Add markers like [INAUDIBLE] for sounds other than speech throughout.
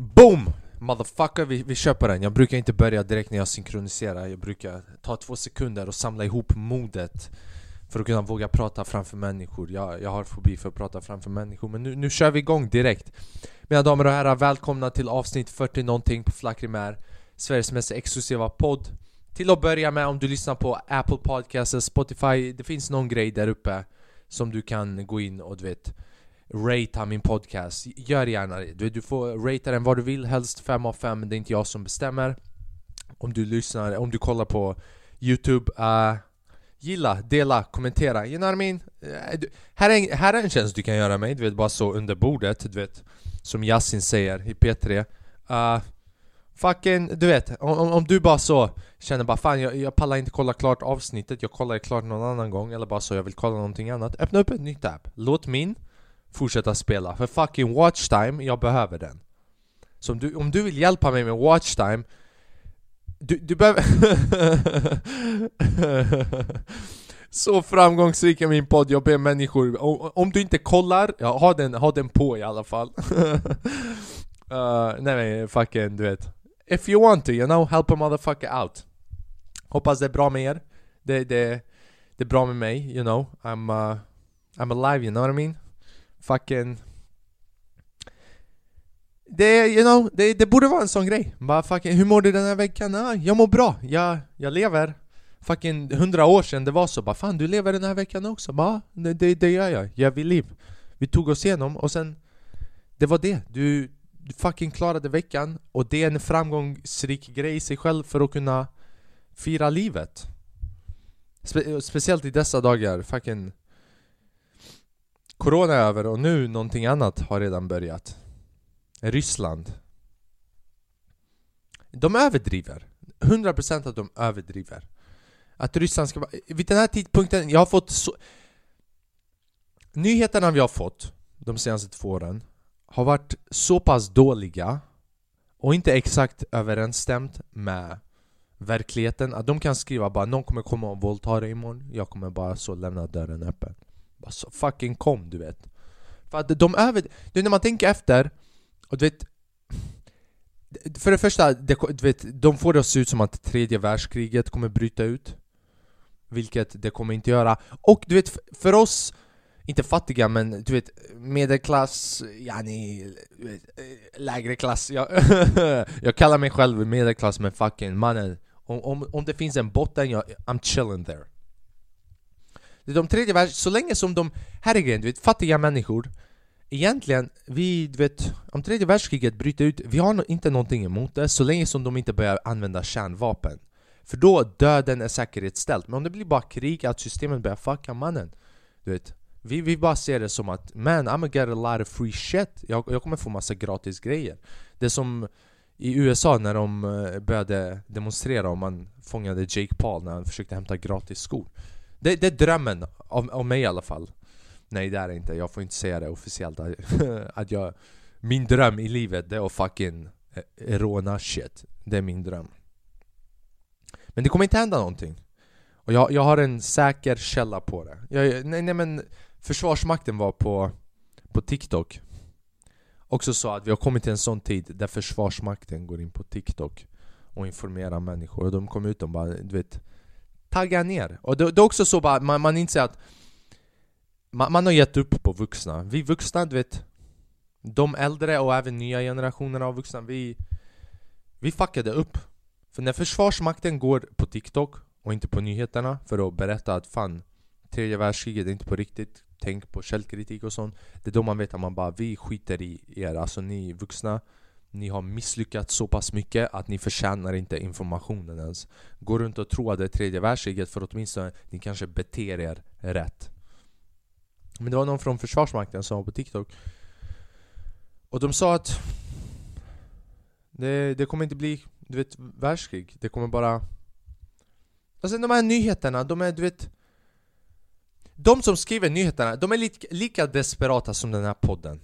Boom! Motherfucker, vi, vi kör på den. Jag brukar inte börja direkt när jag synkroniserar. Jag brukar ta två sekunder och samla ihop modet för att kunna våga prata framför människor. Jag, jag har fobi för att prata framför människor. Men nu, nu kör vi igång direkt. Mina damer och herrar, välkomna till avsnitt 40 någonting på Flackrimär. Sveriges mest exklusiva podd. Till att börja med, om du lyssnar på Apple Podcasts, Spotify, det finns någon grej där uppe som du kan gå in och du vet Rata min podcast, gör gärna. Det. Du, du får ratea den vad du vill, helst 5 av 5, det är inte jag som bestämmer. Om du lyssnar, om du kollar på Youtube, uh, gilla, dela, kommentera, you know what I mean? Uh, du, här, är en, här är en tjänst du kan göra mig, du vet bara så under bordet, du vet. Som Yasin säger i P3 uh, eh, Fucking, du vet, om, om du bara så känner bara fan jag, jag pallar inte kolla klart avsnittet, jag kollar klart någon annan gång eller bara så jag vill kolla någonting annat. Öppna upp ett nytt app, låt min fortsätta spela. För fucking watchtime, jag behöver den. Så om du, om du vill hjälpa mig med watchtime Du, du behöver... [LAUGHS] Så framgångsrik är min podd, jag ber människor Om, om du inte kollar, ja, ha, den, ha den på i alla fall. Uh, [LAUGHS] Nej men fucking du vet. If you want to, you know, help a motherfucker out. Hoppas det är bra med er. Det, det, det är bra med mig, you know. I'm, uh, I'm alive, you know what I mean? Fucking... Det, you know, det, det borde vara en sån grej. Bara fucking, hur mår du den här veckan? Ah, jag mår bra, jag, jag lever. Fucking hundra år sedan det var så, bara fan du lever den här veckan också? Bara, det, det, det gör jag, jag vill liv. Vi tog oss igenom och sen, det var det. Du, du fucking klarade veckan och det är en framgångsrik grej i sig själv för att kunna fira livet. Spe, speciellt i dessa dagar, fucking Corona är över och nu någonting annat har redan börjat. Ryssland. De överdriver. 100% att de överdriver. Att Ryssland ska vara... Vid den här tidpunkten, jag har fått så... Nyheterna vi har fått de senaste två åren har varit så pass dåliga och inte exakt överensstämt med verkligheten att de kan skriva bara någon kommer komma och våldta dig imorgon. Jag kommer bara så lämna dörren öppen. Alltså fucking kom du vet. För att de över... Du, när man tänker efter och du vet För det första, det, du vet, de får det att se ut som att tredje världskriget kommer bryta ut. Vilket det kommer inte göra. Och du vet, för oss inte fattiga men du vet medelklass, yani vet, eh, lägre klass. Jag, [LAUGHS] jag kallar mig själv medelklass men fucking mannen. Om, om, om det finns en botten, jag, I'm chilling there de tredje världs... Så länge som de... Här är grejen, du vet, fattiga människor Egentligen, vi, du vet, om tredje världskriget bryter ut, vi har inte någonting emot det så länge som de inte börjar använda kärnvapen. För då, döden är säkerhetsställd. Men om det blir bara krig, att systemet börjar fucka mannen Du vet, vi, vi bara ser det som att Man, I'm gonna get a lot of free shit. Jag, jag kommer få massa gratis grejer. Det är som i USA när de eh, började demonstrera och man fångade Jake Paul när han försökte hämta gratis skor det, det är drömmen av, av mig i alla fall. Nej det är det inte, jag får inte säga det officiellt. Att [LAUGHS] jag Min dröm i livet det är att fucking eh, råna shit. Det är min dröm. Men det kommer inte hända någonting. Och jag, jag har en säker källa på det. Jag, nej, nej men Försvarsmakten var på, på TikTok. Också sa att vi har kommit till en sån tid där Försvarsmakten går in på TikTok och informerar människor. Och de kom ut och bara, du vet tagga ner. Och det, det är också så bara, man, man inser att man, man har gett upp på vuxna. Vi vuxna, du vet, de äldre och även nya generationer av vuxna, vi, vi fuckade upp. För när Försvarsmakten går på TikTok och inte på nyheterna för att berätta att fan, tredje världskriget är inte på riktigt, tänk på källkritik och sånt. Det är då man vet att man bara, vi skiter i er, alltså ni vuxna ni har misslyckats så pass mycket att ni förtjänar inte informationen ens. Gå runt och tro att det är tredje världskriget för åtminstone ni kanske beter er rätt. Men det var någon från Försvarsmakten som var på TikTok. Och de sa att det, det kommer inte bli, du vet, världskrig. Det kommer bara... Alltså de här nyheterna, de är du vet De som skriver nyheterna, de är lika, lika desperata som den här podden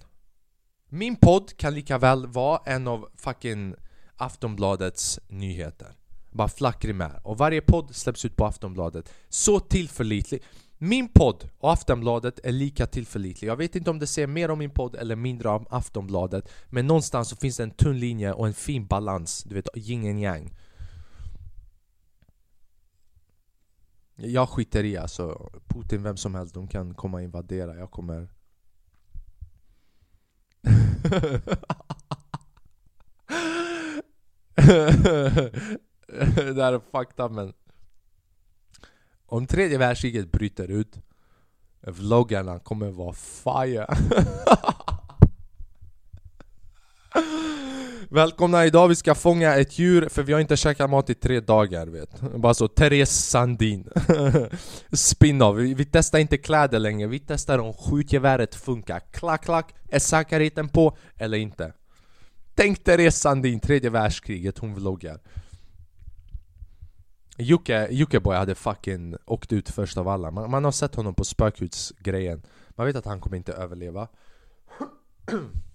min podd kan lika väl vara en av fucking Aftonbladets nyheter. Bara flackrig med. Och varje podd släpps ut på Aftonbladet. Så tillförlitlig. Min podd och Aftonbladet är lika tillförlitlig. Jag vet inte om det säger mer om min podd eller mindre om Aftonbladet Men någonstans så finns det en tunn linje och en fin balans, du vet yin och yang. Jag skiter i alltså, Putin, vem som helst, de kan komma och invadera, jag kommer [LAUGHS] det här är fucked up men Om tredje världskriget bryter ut Vloggarna kommer vara fire. [LAUGHS] Välkomna idag, vi ska fånga ett djur för vi har inte käkat mat i tre dagar vet. Bara så, Therese Sandin. [LAUGHS] Spin-off, vi, vi, testar inte kläder längre, vi testar om skjutgeväret funkar. Klack klack, är säkerheten på eller inte? Tänk Therese Sandin, tredje världskriget, hon vloggar. Jocke, Jockeboy hade fucking åkt ut först av alla. Man, man har sett honom på spökhusgrejen. Man vet att han kommer inte överleva. [CLEARS THROAT]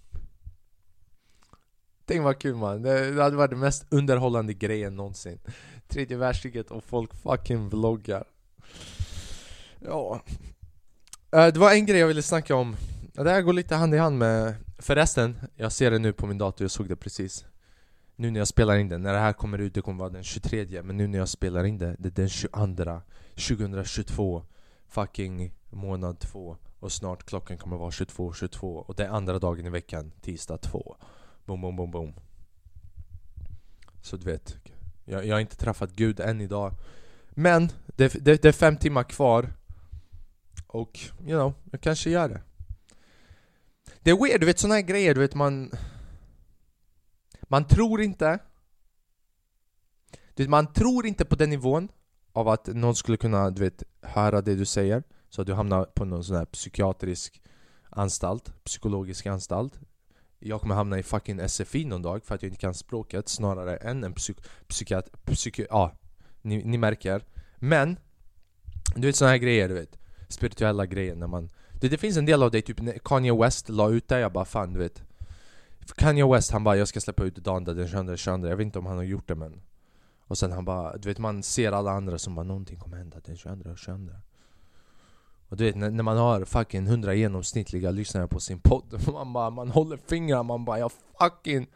Tänk vad kul man, det, det hade varit den mest underhållande grejen någonsin. Tredje världskriget och folk fucking vloggar. Ja. Eh, det var en grej jag ville snacka om. Det här går lite hand i hand med Förresten, jag ser det nu på min dator, jag såg det precis. Nu när jag spelar in det, när det här kommer ut det kommer vara den 23 Men nu när jag spelar in det, det är den 22 2022 Fucking månad 2 Och snart klockan kommer vara 22.22 22, Och det är andra dagen i veckan, tisdag 2 Boom, boom, boom, boom. Så du vet, jag, jag har inte träffat Gud än idag. Men det, det, det är fem timmar kvar. Och, you know, jag kanske gör det. Det är weird, du vet såna här grejer, du vet man... Man tror inte... Du vet, man tror inte på den nivån av att någon skulle kunna, du vet, höra det du säger. Så att du hamnar på någon sån här psykiatrisk anstalt, psykologisk anstalt jag kommer hamna i fucking SFI någon dag för att jag inte kan språket snarare än en psyk... psykiat... psyk... ja, ni, ni märker. Men, du vet såna här grejer du vet. Spirituella grejer när man... Det, det finns en del av det, typ Kanye West la ut det, jag bara fan du vet. Kanye West han bara jag ska släppa ut Donda den 22, 22 Jag vet inte om han har gjort det men... Och sen han bara, du vet man ser alla andra som bara någonting kommer hända den 22, 22 och du vet när, när man har fucking 100 genomsnittliga lyssnare på sin podd [LAUGHS] Man bara, man håller fingrarna, man bara jag fucking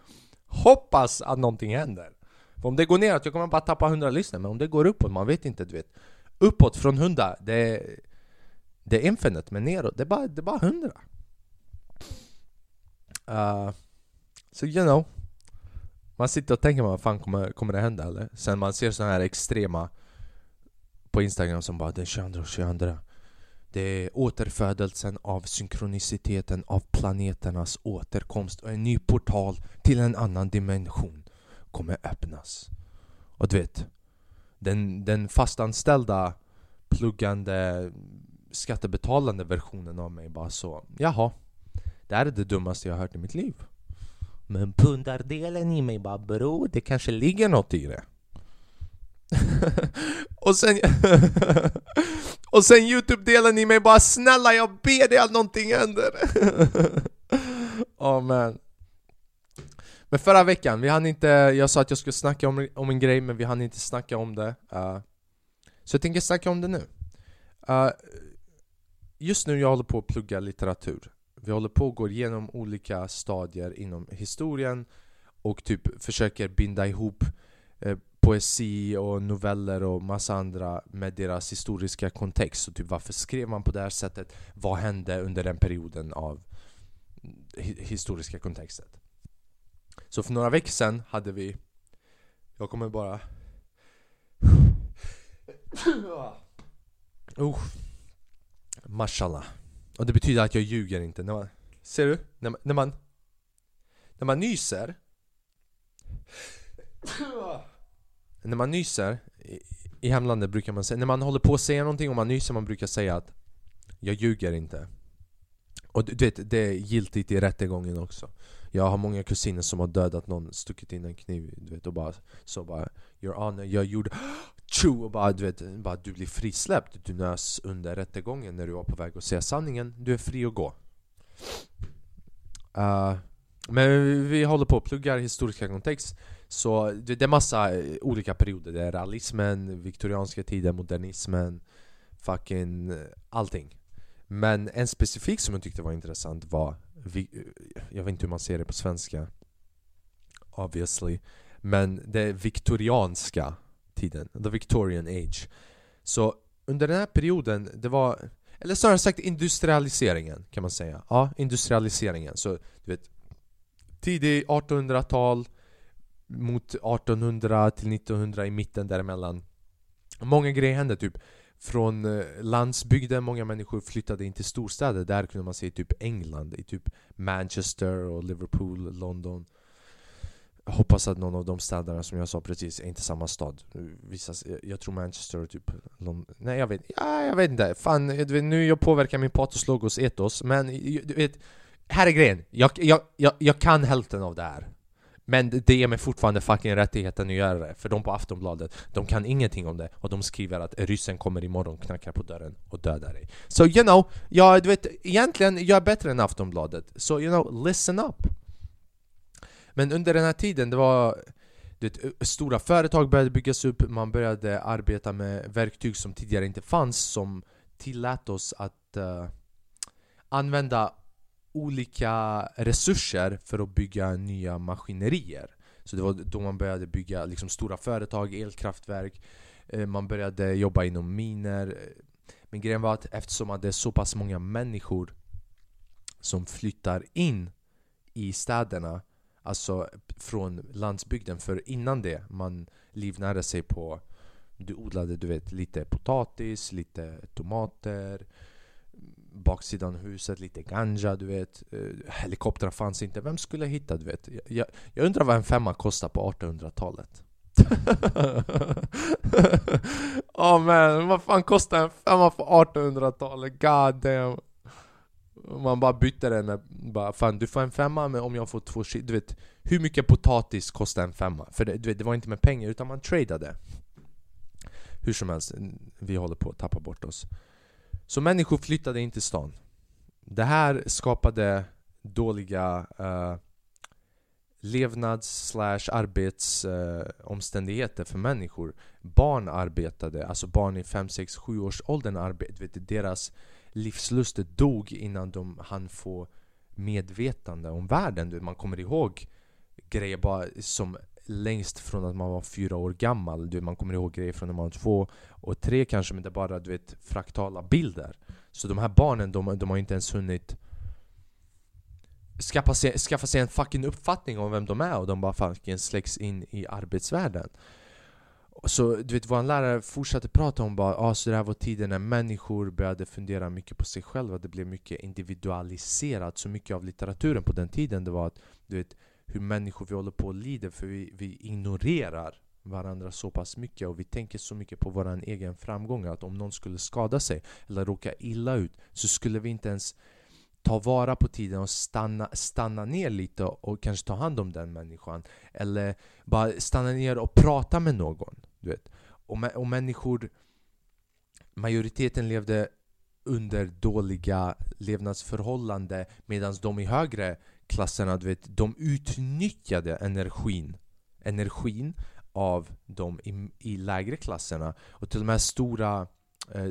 hoppas att någonting händer. För om det går neråt, jag kommer bara tappa 100 lyssnare Men om det går uppåt, man vet inte du vet. Uppåt från 100, det är, det är infinite men neråt, det är bara, det är bara 100 uh, Så you know Man sitter och tänker, vad fan kommer, kommer det hända eller? Sen man ser såna här extrema På Instagram som bara, den 22 22 det är återfödelsen av synkroniciteten av planeternas återkomst och en ny portal till en annan dimension kommer öppnas. Och du vet, den, den fastanställda, pluggande, skattebetalande versionen av mig bara så Jaha, det här är det dummaste jag har hört i mitt liv. Men pundardelen i mig bara bro, det kanske ligger något i det. [LAUGHS] och sen [LAUGHS] Och sen youtube-delen i mig bara snälla jag ber dig att någonting händer. [LAUGHS] Oh man Men förra veckan, vi hann inte, jag sa att jag skulle snacka om, om en grej men vi hann inte snacka om det uh, Så jag tänker snacka om det nu. Uh, Just nu jag håller på att plugga litteratur. Vi håller på att gå igenom olika stadier inom historien och typ försöker binda ihop uh, poesi och noveller och massa andra med deras historiska kontext. Så typ varför skrev man på det här sättet? Vad hände under den perioden av historiska kontextet? Så för några veckor sedan hade vi Jag kommer bara oh. Mashallah Och det betyder att jag ljuger inte när man, Ser du? När man, när man När man nyser när man nyser i, i hemlandet brukar man säga, när man håller på att säga någonting och man nyser man brukar säga att Jag ljuger inte. Och du vet, det är giltigt i rättegången också. Jag har många kusiner som har dödat någon, stuckit in en kniv du vet och bara så bara Your honor, jag gjorde [GASPS] Tjo! Och bara du vet, bara, du blir frisläppt. Du nös under rättegången när du var på väg att säga sanningen. Du är fri att gå. Uh, men vi håller på att plugga historiska kontext. Så det, det är massa eh, olika perioder, det är realismen, viktorianska tiden, modernismen fucking eh, allting. Men en specifik som jag tyckte var intressant var, eh, jag vet inte hur man ser det på svenska Obviously Men det viktorianska tiden, the Victorian age. Så under den här perioden, det var eller snarare sagt industrialiseringen kan man säga. Ja, industrialiseringen. Så du vet Tidig 1800-tal Mot 1800 till 1900 i mitten däremellan. Många grejer hände typ Från eh, landsbygden, många människor flyttade in till storstäder. Där kunde man se typ England, i typ Manchester och Liverpool, London. Jag hoppas att någon av de städerna som jag sa precis är inte samma stad. Vissa, Jag tror Manchester och typ London. Nej jag vet, ja, jag vet inte. Fan, vet, nu jag påverkar min patos logos etos Men du vet här är grejen, jag, jag, jag, jag kan hälften av det här. Men det ger mig fortfarande fucking rättigheten att göra det För de på Aftonbladet, de kan ingenting om det Och de skriver att ryssen kommer imorgon, knackar på dörren och dödar dig. Så you know, ja, du vet, egentligen jag är bättre än Aftonbladet. Så you know, listen up. Men under den här tiden, det var det, stora företag började byggas upp, man började arbeta med verktyg som tidigare inte fanns som tillät oss att uh, använda olika resurser för att bygga nya maskinerier. Så det var då man började bygga liksom, stora företag, elkraftverk, eh, man började jobba inom miner. Eh, men grejen var att eftersom att det är så pass många människor som flyttar in i städerna Alltså från landsbygden, för innan det man livnärde sig på Du odlade du vet lite potatis, lite tomater Baksidan av huset, lite ganja du vet eh, Helikoptrar fanns inte, vem skulle hitta du vet? Jag, jag undrar vad en femma kostar på 1800-talet oh man, vad fan kostar en femma på 1800-talet? God damn man bara bytte den, bara fan du får en femma men om jag får två Du vet, hur mycket potatis kostar en femma? För det, du vet, det var inte med pengar utan man tradade Hur som helst, vi håller på att tappa bort oss så människor flyttade in till stan Det här skapade dåliga eh, levnads slash arbetsomständigheter eh, för människor Barn arbetade, alltså barn i 5, 6, 7 års åldern arbetade Deras livslust dog innan de hann få medvetande om världen. Man kommer ihåg grejer bara som längst från att man var fyra år gammal. man kommer ihåg grejer från när man var två och tre kanske, men det är bara du vet, fraktala bilder. Så de här barnen, de, de har inte ens hunnit skaffa sig, skaffa sig en fucking uppfattning om vem de är och de bara fucking släcks in i arbetsvärlden. Så du vet, vår lärare fortsatte prata om bara ah, så det här var tiden när människor började fundera mycket på sig själva Det blev mycket individualiserat Så mycket av litteraturen på den tiden det var att du vet, hur människor vi håller på och lider, för vi, vi ignorerar varandra så pass mycket och vi tänker så mycket på vår egen framgång att om någon skulle skada sig eller råka illa ut så skulle vi inte ens ta vara på tiden och stanna, stanna ner lite och kanske ta hand om den människan eller bara stanna ner och prata med någon du vet. Och, och människor, majoriteten levde under dåliga levnadsförhållanden medan de i högre klasserna, du vet, de utnyttjade energin energin av de i, i lägre klasserna. Och till och med stora eh,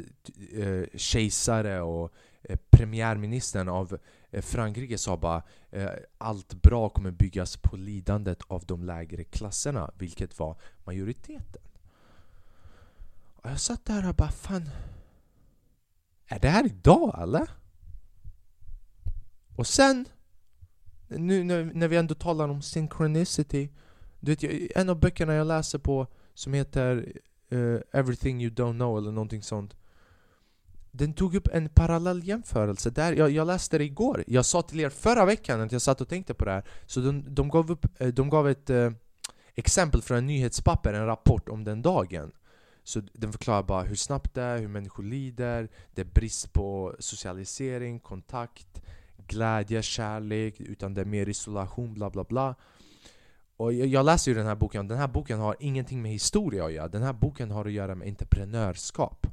eh, kejsare och eh, premiärministern av eh, Frankrike sa bara eh, allt bra kommer byggas på lidandet av de lägre klasserna vilket var majoriteten. Och jag satt där och bara fan är det här idag eller? Och sen nu när, vi ändå talar om synchronicity Du vet, en av böckerna jag läser på som heter uh, Everything you don't know eller någonting sånt Den tog upp en parallell jämförelse där, jag, jag läste det igår. Jag sa till er förra veckan att jag satt och tänkte på det här. Så de, de gav, upp, eh, de gav ett uh, exempel från en nyhetspapper, en rapport om den dagen så den förklarar bara hur snabbt det är, hur människor lider, det är brist på socialisering, kontakt, glädje, kärlek, utan det är mer isolation, bla bla bla. Och jag, jag läser ju den här boken, den här boken har ingenting med historia att göra, den här boken har att göra med entreprenörskap.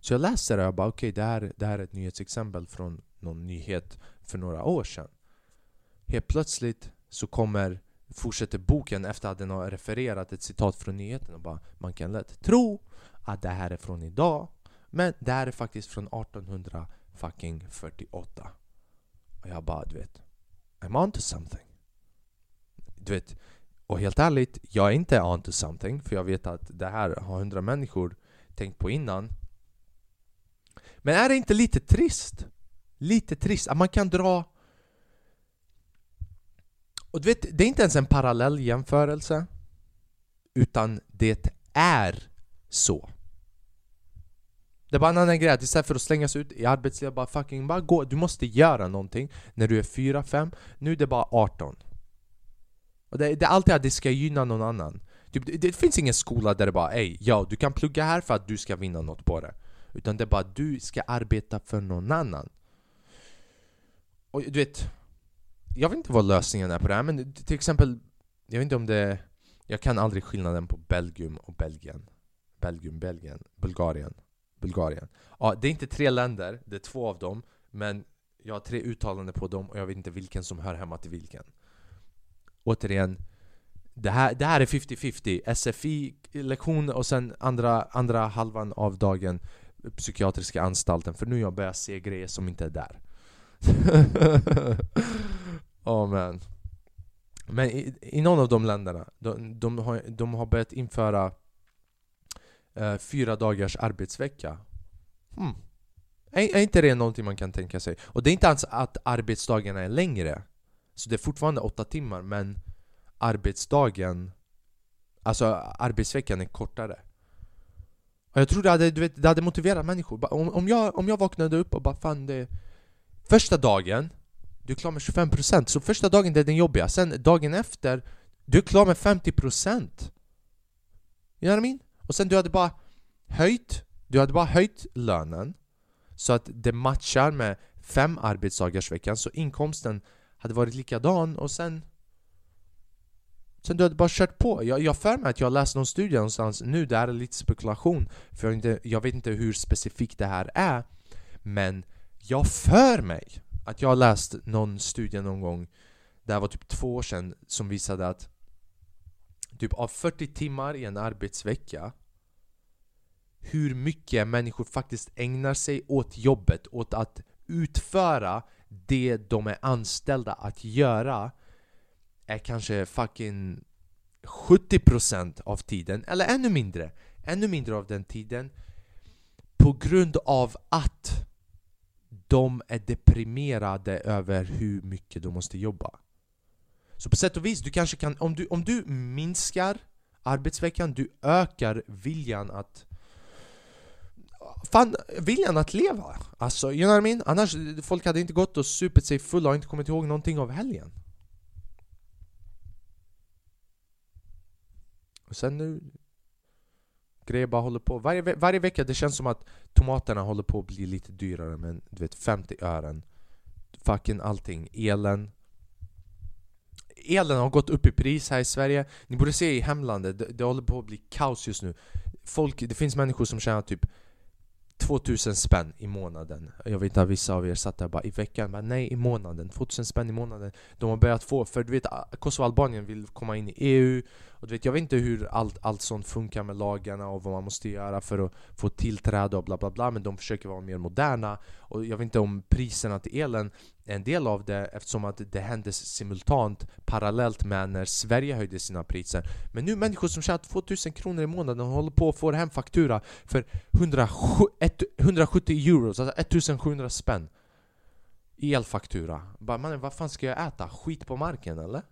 Så jag läser det och jag bara okej, okay, det, här, det här är ett nyhetsexempel från någon nyhet för några år sedan. Helt plötsligt så kommer fortsätter boken efter att den har refererat ett citat från nyheten och bara Man kan lätt tro att det här är från idag Men det här är faktiskt från 1848. Och jag bara, du vet, I'm on to something. Du vet, och helt ärligt, jag är inte on to something för jag vet att det här har hundra människor tänkt på innan. Men är det inte lite trist? Lite trist att man kan dra... Och du vet, det är inte ens en parallell jämförelse. Utan det är så. Det är bara en annan grej, att istället för att slängas ut i arbetslivet, bara fucking bara gå. Du måste göra någonting när du är 4-5, nu är det bara 18. Och det, det är alltid att det ska gynna någon annan. Typ, det, det, finns ingen skola där det bara ej, ja du kan plugga här för att du ska vinna något på det. Utan det är bara att du ska arbeta för någon annan. Och du vet, jag vet inte vad lösningen är på det här men till exempel, jag vet inte om det... Jag kan aldrig skillnaden på Belgium och Belgien. Belgium, Belgien, Bulgarien. Bulgarien. Ja, det är inte tre länder, det är två av dem. Men jag har tre uttalanden på dem och jag vet inte vilken som hör hemma till vilken. Återigen, det här, det här är 50-50. SFI-lektion och sen andra, andra halvan av dagen psykiatriska anstalten. För nu har jag börjat se grejer som inte är där. [LAUGHS] oh man. Men i, i någon av de länderna, de, de, har, de har börjat införa eh, fyra dagars arbetsvecka. Hmm. Är, är inte det någonting man kan tänka sig? Och det är inte ens att arbetsdagarna är längre. Så det är fortfarande åtta timmar men arbetsdagen, alltså arbetsveckan är kortare. Och jag tror det hade, du vet, det hade motiverat människor. Om, om, jag, om jag vaknade upp och bara fan det... Första dagen, du är klar med 25% så första dagen det är den jobbiga, sen dagen efter, du är klar med 50% You know what I mean? Och sen du hade bara höjt, du hade bara höjt lönen så att det matchar med fem arbetsdagars veckan så inkomsten hade varit likadan och sen Sen du hade bara kört på. Jag, jag för mig att jag läst någon studie någonstans. Nu, det här är lite spekulation för jag, inte, jag vet inte hur specifikt det här är. Men jag för mig att jag har läst någon studie någon gång Det här var typ två år sedan som visade att Typ av 40 timmar i en arbetsvecka Hur mycket människor faktiskt ägnar sig åt jobbet, åt att utföra det de är anställda att göra är kanske fucking 70% av tiden, eller ännu mindre, ännu mindre av den tiden på grund av att de är deprimerade över hur mycket de måste jobba. Så på sätt och vis, du kanske kan, om du, om du minskar arbetsveckan, du ökar viljan att Fan, viljan att leva! Alltså, you know what I mean? Annars, folk hade inte gått och supit sig fulla och inte kommit ihåg någonting av helgen Och sen nu... Grejer bara håller på. Varje, varje vecka det känns som att tomaterna håller på att bli lite dyrare men du vet 50 ören. Fucking allting. Elen. Elen har gått upp i pris här i Sverige. Ni borde se i hemlandet, det, det håller på att bli kaos just nu. Folk, det finns människor som tjänar typ 2000 spänn i månaden Jag vet att vissa av er satt där bara i veckan, men nej i månaden 2000 spänn i månaden De har börjat få, för du vet Kosovo Albanien vill komma in i EU och du vet, jag vet inte hur allt, allt sånt funkar med lagarna och vad man måste göra för att få tillträde och bla bla bla Men de försöker vara mer moderna Och jag vet inte om priserna till elen är en del av det eftersom att det hände simultant parallellt med när Sverige höjde sina priser Men nu människor som tjänar 2000 kronor i månaden håller på att få hem faktura för 170 euro, alltså 1700 spänn Elfaktura. Bara mannen, vad fan ska jag äta? Skit på marken eller?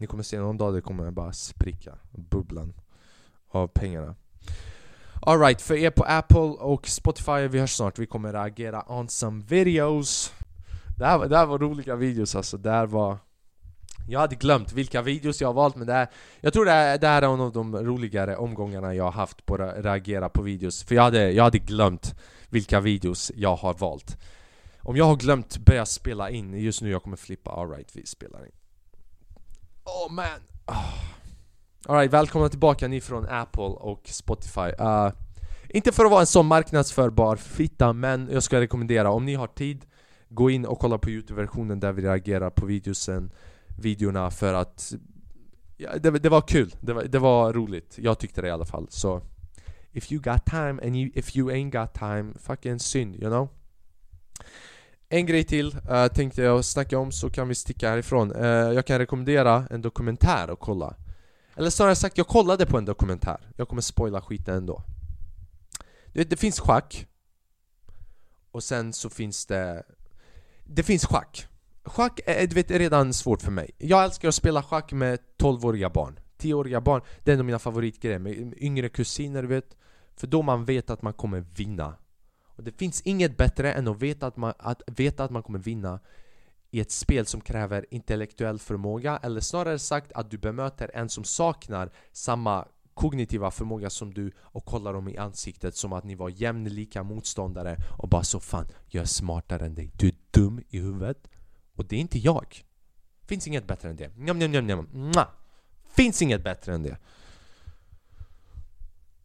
Ni kommer se någon dag det kommer bara spricka, bubblan av pengarna. Alright, för er på Apple och Spotify, vi hörs snart, vi kommer reagera on some videos. Det här, det här var roliga videos alltså, det här var... Jag hade glömt vilka videos jag har valt men det här, Jag tror det här, det här är en av de roligare omgångarna jag har haft på att reagera på videos. För jag hade, jag hade glömt vilka videos jag har valt. Om jag har glömt börja spela in, just nu jag kommer flippa, alright vi spelar in. Oh man! Ah. Oh. Alright, välkomna tillbaka ni från Apple och Spotify uh, Inte för att vara en sån marknadsförbar fitta men jag ska rekommendera om ni har tid Gå in och kolla på Youtube-versionen där vi reagerar på videosen Videorna för att ja, det, det var kul, det var, det var roligt. Jag tyckte det i alla fall. Så if you got time and you, if you ain't got time, fucking synd, you know? En grej till uh, tänkte jag snacka om så kan vi sticka härifrån. Uh, jag kan rekommendera en dokumentär att kolla. Eller snarare sagt, jag kollade på en dokumentär. Jag kommer spoila skiten ändå. Det, det finns schack. Och sen så finns det... Det finns schack. Schack är, du vet, redan svårt för mig. Jag älskar att spela schack med 12-åriga barn. 10-åriga barn, det är en av mina favoritgrejer. Med yngre kusiner, du vet. För då man vet att man kommer vinna. Och det finns inget bättre än att veta att man, att veta att man kommer vinna i ett spel som kräver intellektuell förmåga eller snarare sagt att du bemöter en som saknar samma kognitiva förmåga som du och kollar dem i ansiktet som att ni var jämnlika motståndare och bara så fan, jag är smartare än dig, du är dum i huvudet och det är inte jag. Finns inget bättre än det. Njam, njam, njam, njam. Finns inget bättre än det.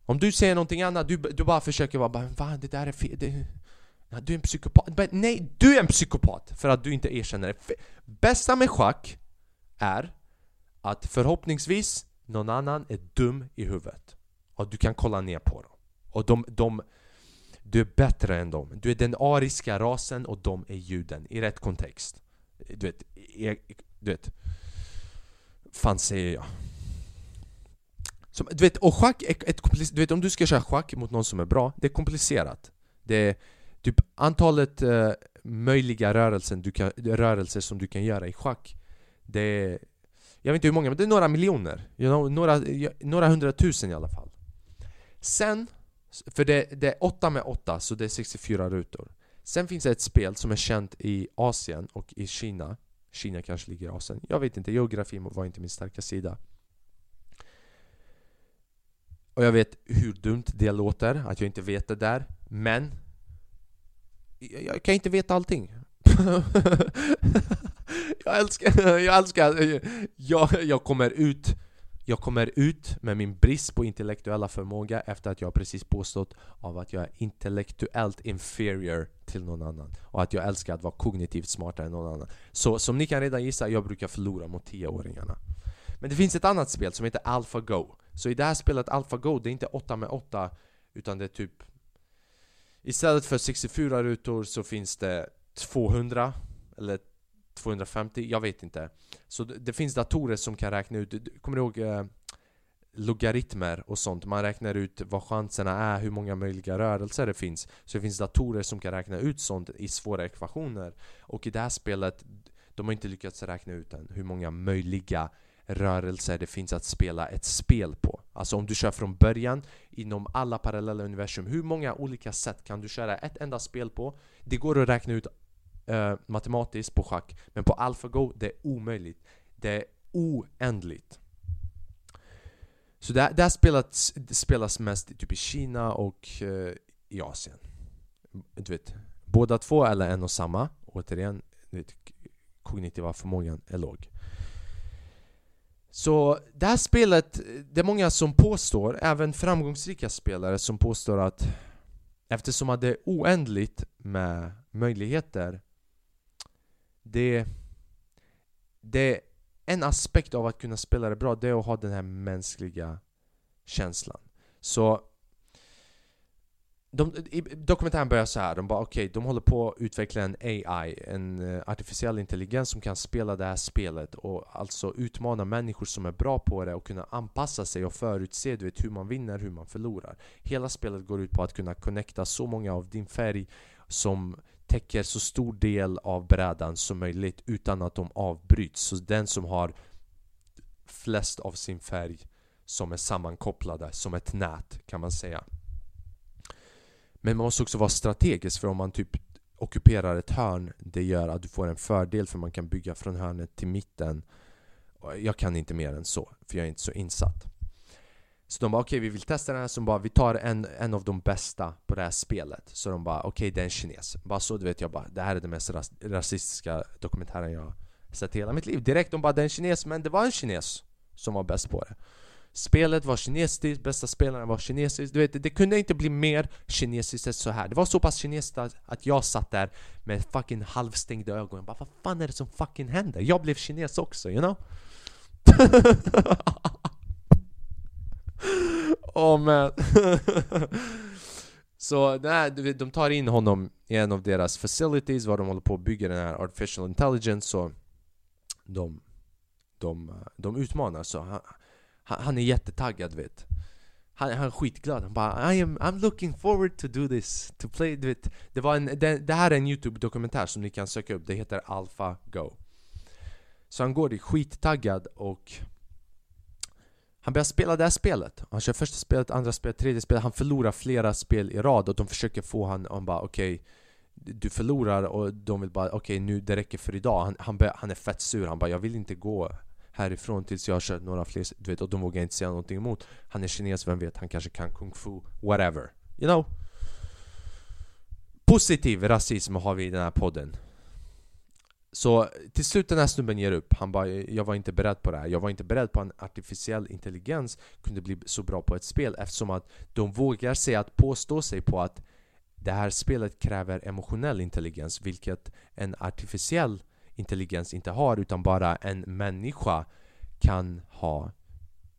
Om du säger någonting annat, du, du bara försöker vara bara Va, det där är fel, det, du är en psykopat. Men nej, du är en psykopat! För att du inte erkänner det. Bästa med schack är att förhoppningsvis någon annan är dum i huvudet. Och du kan kolla ner på dem. Och de, de du är bättre än dem. Du är den ariska rasen och de är juden i rätt kontext. Du vet, e-, du vet. Fan säger jag. Som, du vet, och schack är ett du vet om du ska köra schack mot någon som är bra, det är komplicerat. Det är typ antalet uh, möjliga rörelser, du kan, rörelser som du kan göra i schack. Det är, jag vet inte hur många, men det är några miljoner. You know, några, några hundratusen i alla fall. Sen, för det, det är 8 med 8, så det är 64 rutor. Sen finns det ett spel som är känt i Asien och i Kina. Kina kanske ligger i Asien. Jag vet inte, geografi var inte min starka sida. Och jag vet hur dumt det låter, att jag inte vet det där. Men jag kan inte veta allting. [LAUGHS] jag älskar, jag älskar, jag, jag kommer ut jag kommer ut med min brist på intellektuella förmåga efter att jag precis påstått av att jag är intellektuellt inferior till någon annan och att jag älskar att vara kognitivt smartare än någon annan. Så som ni kan redan gissa, jag brukar förlora mot 10-åringarna. Men det finns ett annat spel som heter AlphaGo. Så i det här spelet AlphaGo, det är inte 8 med 8 utan det är typ Istället för 64 rutor så finns det 200 eller 250, jag vet inte. Så det, det finns datorer som kan räkna ut, kommer du ihåg eh, logaritmer och sånt? Man räknar ut vad chanserna är, hur många möjliga rörelser det finns. Så det finns datorer som kan räkna ut sånt i svåra ekvationer. Och i det här spelet, de har inte lyckats räkna ut än hur många möjliga rörelser det finns att spela ett spel på. Alltså om du kör från början inom alla parallella universum, hur många olika sätt kan du köra ett enda spel på? Det går att räkna ut uh, matematiskt på schack, men på AlphaGo det är omöjligt. Det är oändligt. Så det, det här spelet spelas mest typ i Kina och uh, i Asien. Du vet, båda två eller en och samma. Återigen, vet, kognitiva förmågan är låg. Så det här spelet, det är många som påstår, även framgångsrika spelare som påstår att eftersom att det är oändligt med möjligheter det, det en aspekt av att kunna spela det bra, det är att ha den här mänskliga känslan. Så de, i dokumentären börjar så här, de bara okej, okay, de håller på att utveckla en AI, en uh, artificiell intelligens som kan spela det här spelet och alltså utmana människor som är bra på det och kunna anpassa sig och förutse du vet, hur man vinner, hur man förlorar. Hela spelet går ut på att kunna connecta så många av din färg som täcker så stor del av brädan som möjligt utan att de avbryts. Så den som har flest av sin färg som är sammankopplade som ett nät kan man säga. Men man måste också vara strategisk för om man typ ockuperar ett hörn det gör att du får en fördel för man kan bygga från hörnet till mitten. Jag kan inte mer än så, för jag är inte så insatt. Så de bara okej, okay, vi vill testa den här, så de bara vi tar en, en av de bästa på det här spelet. Så de bara okej, okay, det är en kines. Bara så du vet jag bara, det här är den mest ras rasistiska dokumentären jag sett i hela mitt liv. Direkt de bara, det är en kines, men det var en kines som var bäst på det. Spelet var kinesiskt, bästa spelaren var kinesisk Du vet, det kunde inte bli mer kinesiskt än så här Det var så pass kinesiskt att jag satt där med fucking halvstängda ögon Bara vad fan är det som fucking händer? Jag blev kines också, you know? [LAUGHS] oh man. [LAUGHS] Så nej, de tar in honom i en av deras facilities, var de håller på att bygga den här artificial intelligence, så de, de, de utmanar. Så han, han är jättetaggad vet han, han är skitglad, han bara I am, I'm looking forward to do this, to play, du vet Det, var en, det, det här är en youtube-dokumentär som ni kan söka upp, det heter Alpha Go Så han går dit skittaggad och han börjar spela det här spelet. Han kör första spelet, andra spelet, tredje spelet. Han förlorar flera spel i rad och de försöker få han och bara okej okay, Du förlorar och de vill bara okej okay, nu det räcker för idag. Han, han, bör, han är fett sur. Han bara jag vill inte gå härifrån tills jag har kört några fler, du vet, och de vågar inte säga någonting emot. Han är kines, vem vet, han kanske kan kung fu, whatever. You know? Positiv rasism har vi i den här podden. Så till slut den här snubben ger upp. Han bara jag var inte beredd på det här. Jag var inte beredd på att artificiell intelligens kunde bli så bra på ett spel eftersom att de vågar sig att påstå sig på att det här spelet kräver emotionell intelligens vilket en artificiell intelligens inte har utan bara en människa kan ha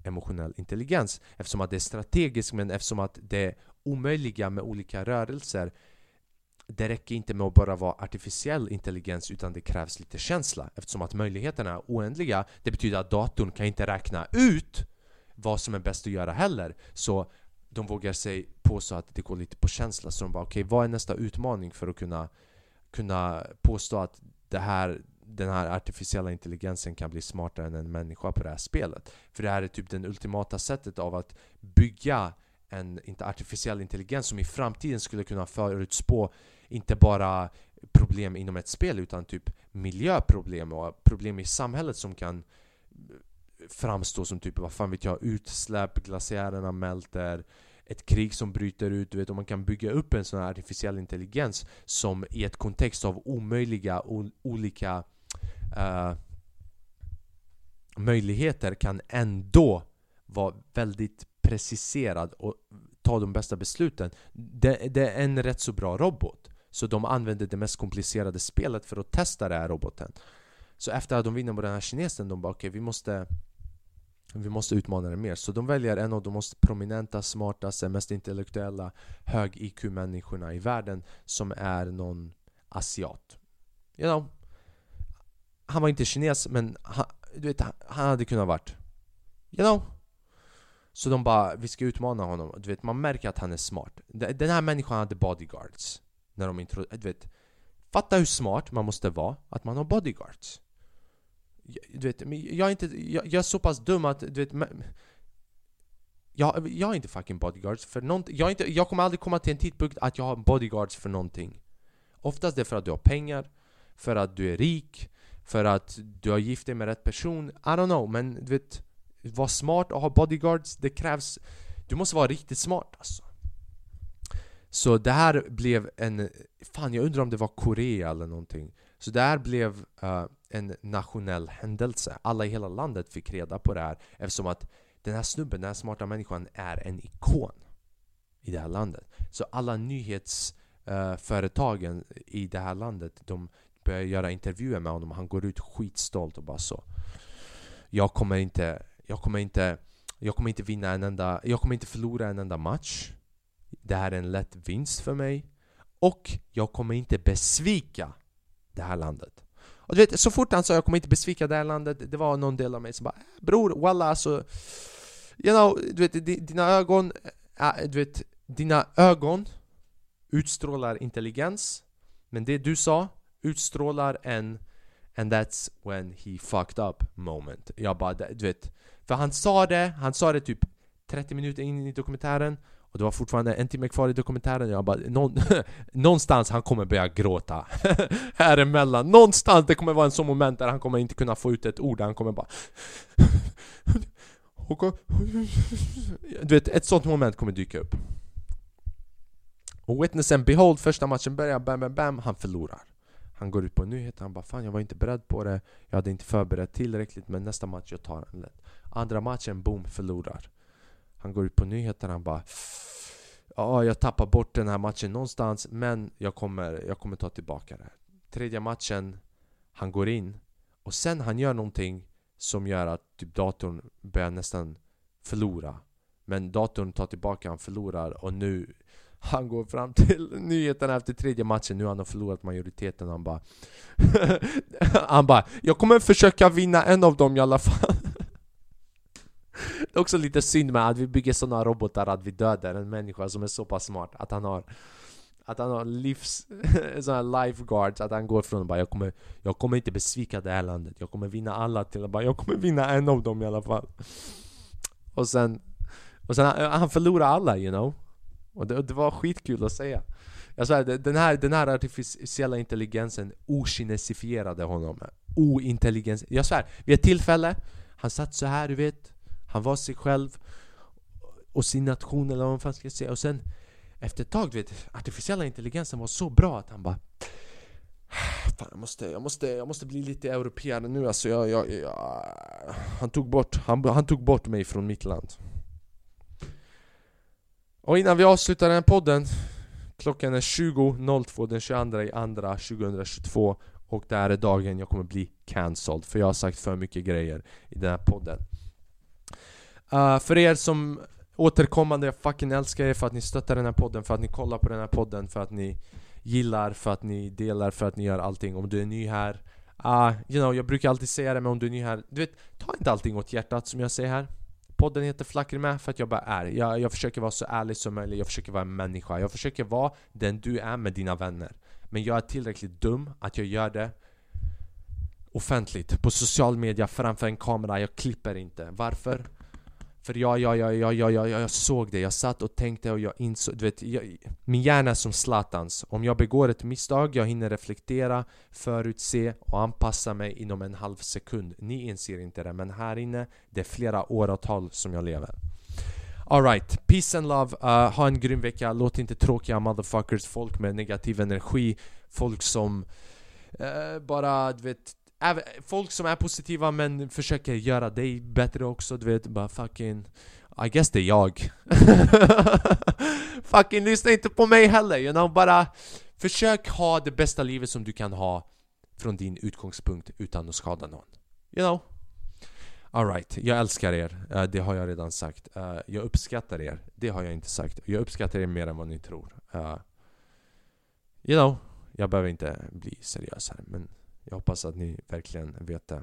emotionell intelligens. Eftersom att det är strategiskt men eftersom att det är omöjliga med olika rörelser det räcker inte med att bara vara artificiell intelligens utan det krävs lite känsla. Eftersom att möjligheterna är oändliga det betyder att datorn kan inte räkna ut vad som är bäst att göra heller. Så de vågar sig påstå att det går lite på känsla så de bara okej okay, vad är nästa utmaning för att kunna kunna påstå att det här, den här artificiella intelligensen kan bli smartare än en människa på det här spelet. För det här är typ det ultimata sättet av att bygga en inte artificiell intelligens som i framtiden skulle kunna förutspå inte bara problem inom ett spel utan typ miljöproblem och problem i samhället som kan framstå som typ, vad fan vet jag, utsläpp, glaciärerna mälter ett krig som bryter ut, du vet, och man kan bygga upp en sån här artificiell intelligens som i ett kontext av omöjliga, olika uh, möjligheter kan ändå vara väldigt preciserad och ta de bästa besluten. Det, det, är en rätt så bra robot. Så de använder det mest komplicerade spelet för att testa den här roboten. Så efter att de vinner på den här kinesen, de bara okej, okay, vi måste vi måste utmana det mer. Så de väljer en av de most prominenta, smartaste, mest intellektuella, hög IQ-människorna i världen som är någon asiat. You know, han var inte kines men han, du vet, han hade kunnat varit. You know? Så de bara, vi ska utmana honom. Du vet, man märker att han är smart. Den här människan hade bodyguards. När de intro, du vet, fatta hur smart man måste vara att man har bodyguards du vet, jag är inte, jag, jag, är så pass dum att, du vet jag, jag har inte fucking bodyguards för någonting, jag, inte, jag kommer aldrig komma till en tidpunkt att jag har bodyguards för någonting Oftast det är för att du har pengar, för att du är rik, för att du har gift dig med rätt person. I don't know, men du vet Var smart och ha bodyguards, det krävs Du måste vara riktigt smart alltså. Så det här blev en, fan jag undrar om det var Korea eller någonting Så det här blev uh, en nationell händelse. Alla i hela landet fick reda på det här eftersom att den här snubben, den här smarta människan är en ikon i det här landet. Så alla nyhetsföretagen eh, uh, i det här landet, de börjar göra intervjuer med honom han går ut skitstolt och bara så. Jag kommer inte, jag kommer inte, jag kommer inte vinna en enda, jag kommer inte förlora en enda match. Det här är en lätt vinst för mig. Och jag kommer inte besvika det här landet. Och du vet, så fort han sa jag kommer inte besvika det här landet, det var någon del av mig som bara eh, Bror, wallah, alltså You know, du vet, dina ögon, äh, du vet, dina ögon utstrålar intelligens Men det du sa utstrålar en And that's when he fucked up moment. Jag bara, du vet För han sa det, han sa det typ 30 minuter in i dokumentären och det var fortfarande en timme kvar i dokumentären, jag bara någon, [LAUGHS] Någonstans han kommer börja gråta. [LAUGHS] Här emellan, någonstans. Det kommer vara en sån moment där han kommer inte kunna få ut ett ord, han kommer bara [LAUGHS] Du vet, ett sånt moment kommer dyka upp. Och witness and behold, första matchen börjar, bam bam bam, han förlorar. Han går ut på nyheter, han bara 'Fan jag var inte beredd på det' Jag hade inte förberett tillräckligt men nästa match jag tar den lätt. Andra matchen, boom, förlorar han går ut på nyheterna han bara Ja, jag tappar bort den här matchen någonstans men jag kommer, jag kommer ta tillbaka det. Tredje matchen, han går in och sen han gör någonting som gör att typ datorn börjar nästan förlora. Men datorn tar tillbaka, han förlorar och nu [LAUGHS] han går fram till nyheterna efter tredje matchen, nu har han förlorat majoriteten Han bara [LAUGHS] Han bara Jag kommer försöka vinna en av dem i alla fall det är också lite synd med att vi bygger såna robotar att vi dödar en människa som är så pass smart att han har att han har livs... [LAUGHS] sådana lifeguards, att han går från och bara jag kommer, jag kommer inte besvika det här landet. Jag kommer vinna alla till att bara jag kommer vinna en av dem i alla fall. Och sen... Och sen han förlorar alla you know? Och det, det var skitkul att säga. Jag svär, den här, den här artificiella intelligensen okinesifierade honom. Ointelligens... Jag svär, vid ett tillfälle Han satt så här du vet. Han var sig själv Och sin nation eller vad man fan ska säga. Och sen efter ett tag, du vet, artificiella intelligensen var så bra att han bara Fan, jag måste, jag måste, jag måste bli lite europeare nu alltså jag, jag, jag, Han tog bort, han, han tog bort mig från mitt land. Och innan vi avslutar den här podden Klockan är 20.02 den 22 i andra 2022 Och det här är dagen jag kommer bli cancelled För jag har sagt för mycket grejer i den här podden uh, För er som återkommande, jag fucking älskar er för att ni stöttar den här podden, för att ni kollar på den här podden, för att ni gillar, för att ni delar, för att ni gör allting. Om du är ny här, uh, you know, jag brukar alltid säga det, men om du är ny här, du vet, ta inte allting åt hjärtat som jag säger här. Podden heter Flacker med för att jag bara är. Jag, jag försöker vara så ärlig som möjligt, jag försöker vara en människa. Jag försöker vara den du är med dina vänner. Men jag är tillräckligt dum att jag gör det offentligt, på social media, framför en kamera. Jag klipper inte. Varför? För jag, jag, jag, jag, jag, jag, jag såg det, jag satt och tänkte och jag insåg, du vet, jag, min hjärna är som Zlatans. Om jag begår ett misstag, jag hinner reflektera, förutse och anpassa mig inom en halv sekund. Ni inser inte det, men här inne, det är flera åratal som jag lever. Alright, peace and love, uh, ha en grym vecka, låt inte tråkiga motherfuckers, folk med negativ energi, folk som uh, bara, du vet folk som är positiva men försöker göra dig bättre också, du vet bara fucking I guess det är jag. [LAUGHS] Fucking lyssna inte på mig heller, you know, bara Försök ha det bästa livet som du kan ha Från din utgångspunkt utan att skada någon You know? Alright, jag älskar er, uh, det har jag redan sagt. Uh, Jag uppskattar er, det har jag inte sagt. Jag uppskattar er mer än vad ni tror. Uh, You know, jag behöver inte bli seriös här men jag hoppas att ni verkligen vet det.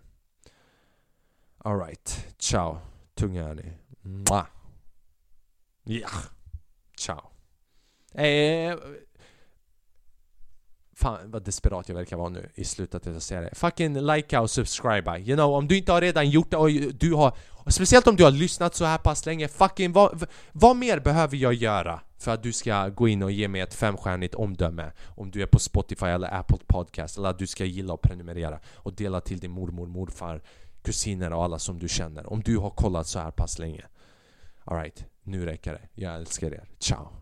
Alright, ciao. Tunga är ni. Mwah. Ja. Ciao. Eh, Fan vad desperat jag verkar vara nu i slutet att jag säger det. Fucking likea och subscriba. You know, om du inte har redan gjort det och du har... Och speciellt om du har lyssnat så här pass länge, fucking vad, vad mer behöver jag göra? För att du ska gå in och ge mig ett femstjärnigt omdöme Om du är på Spotify eller Apple Podcast Eller att du ska gilla och prenumerera Och dela till din mormor, morfar, kusiner och alla som du känner Om du har kollat så här pass länge Alright, nu räcker det. Jag älskar er. Ciao!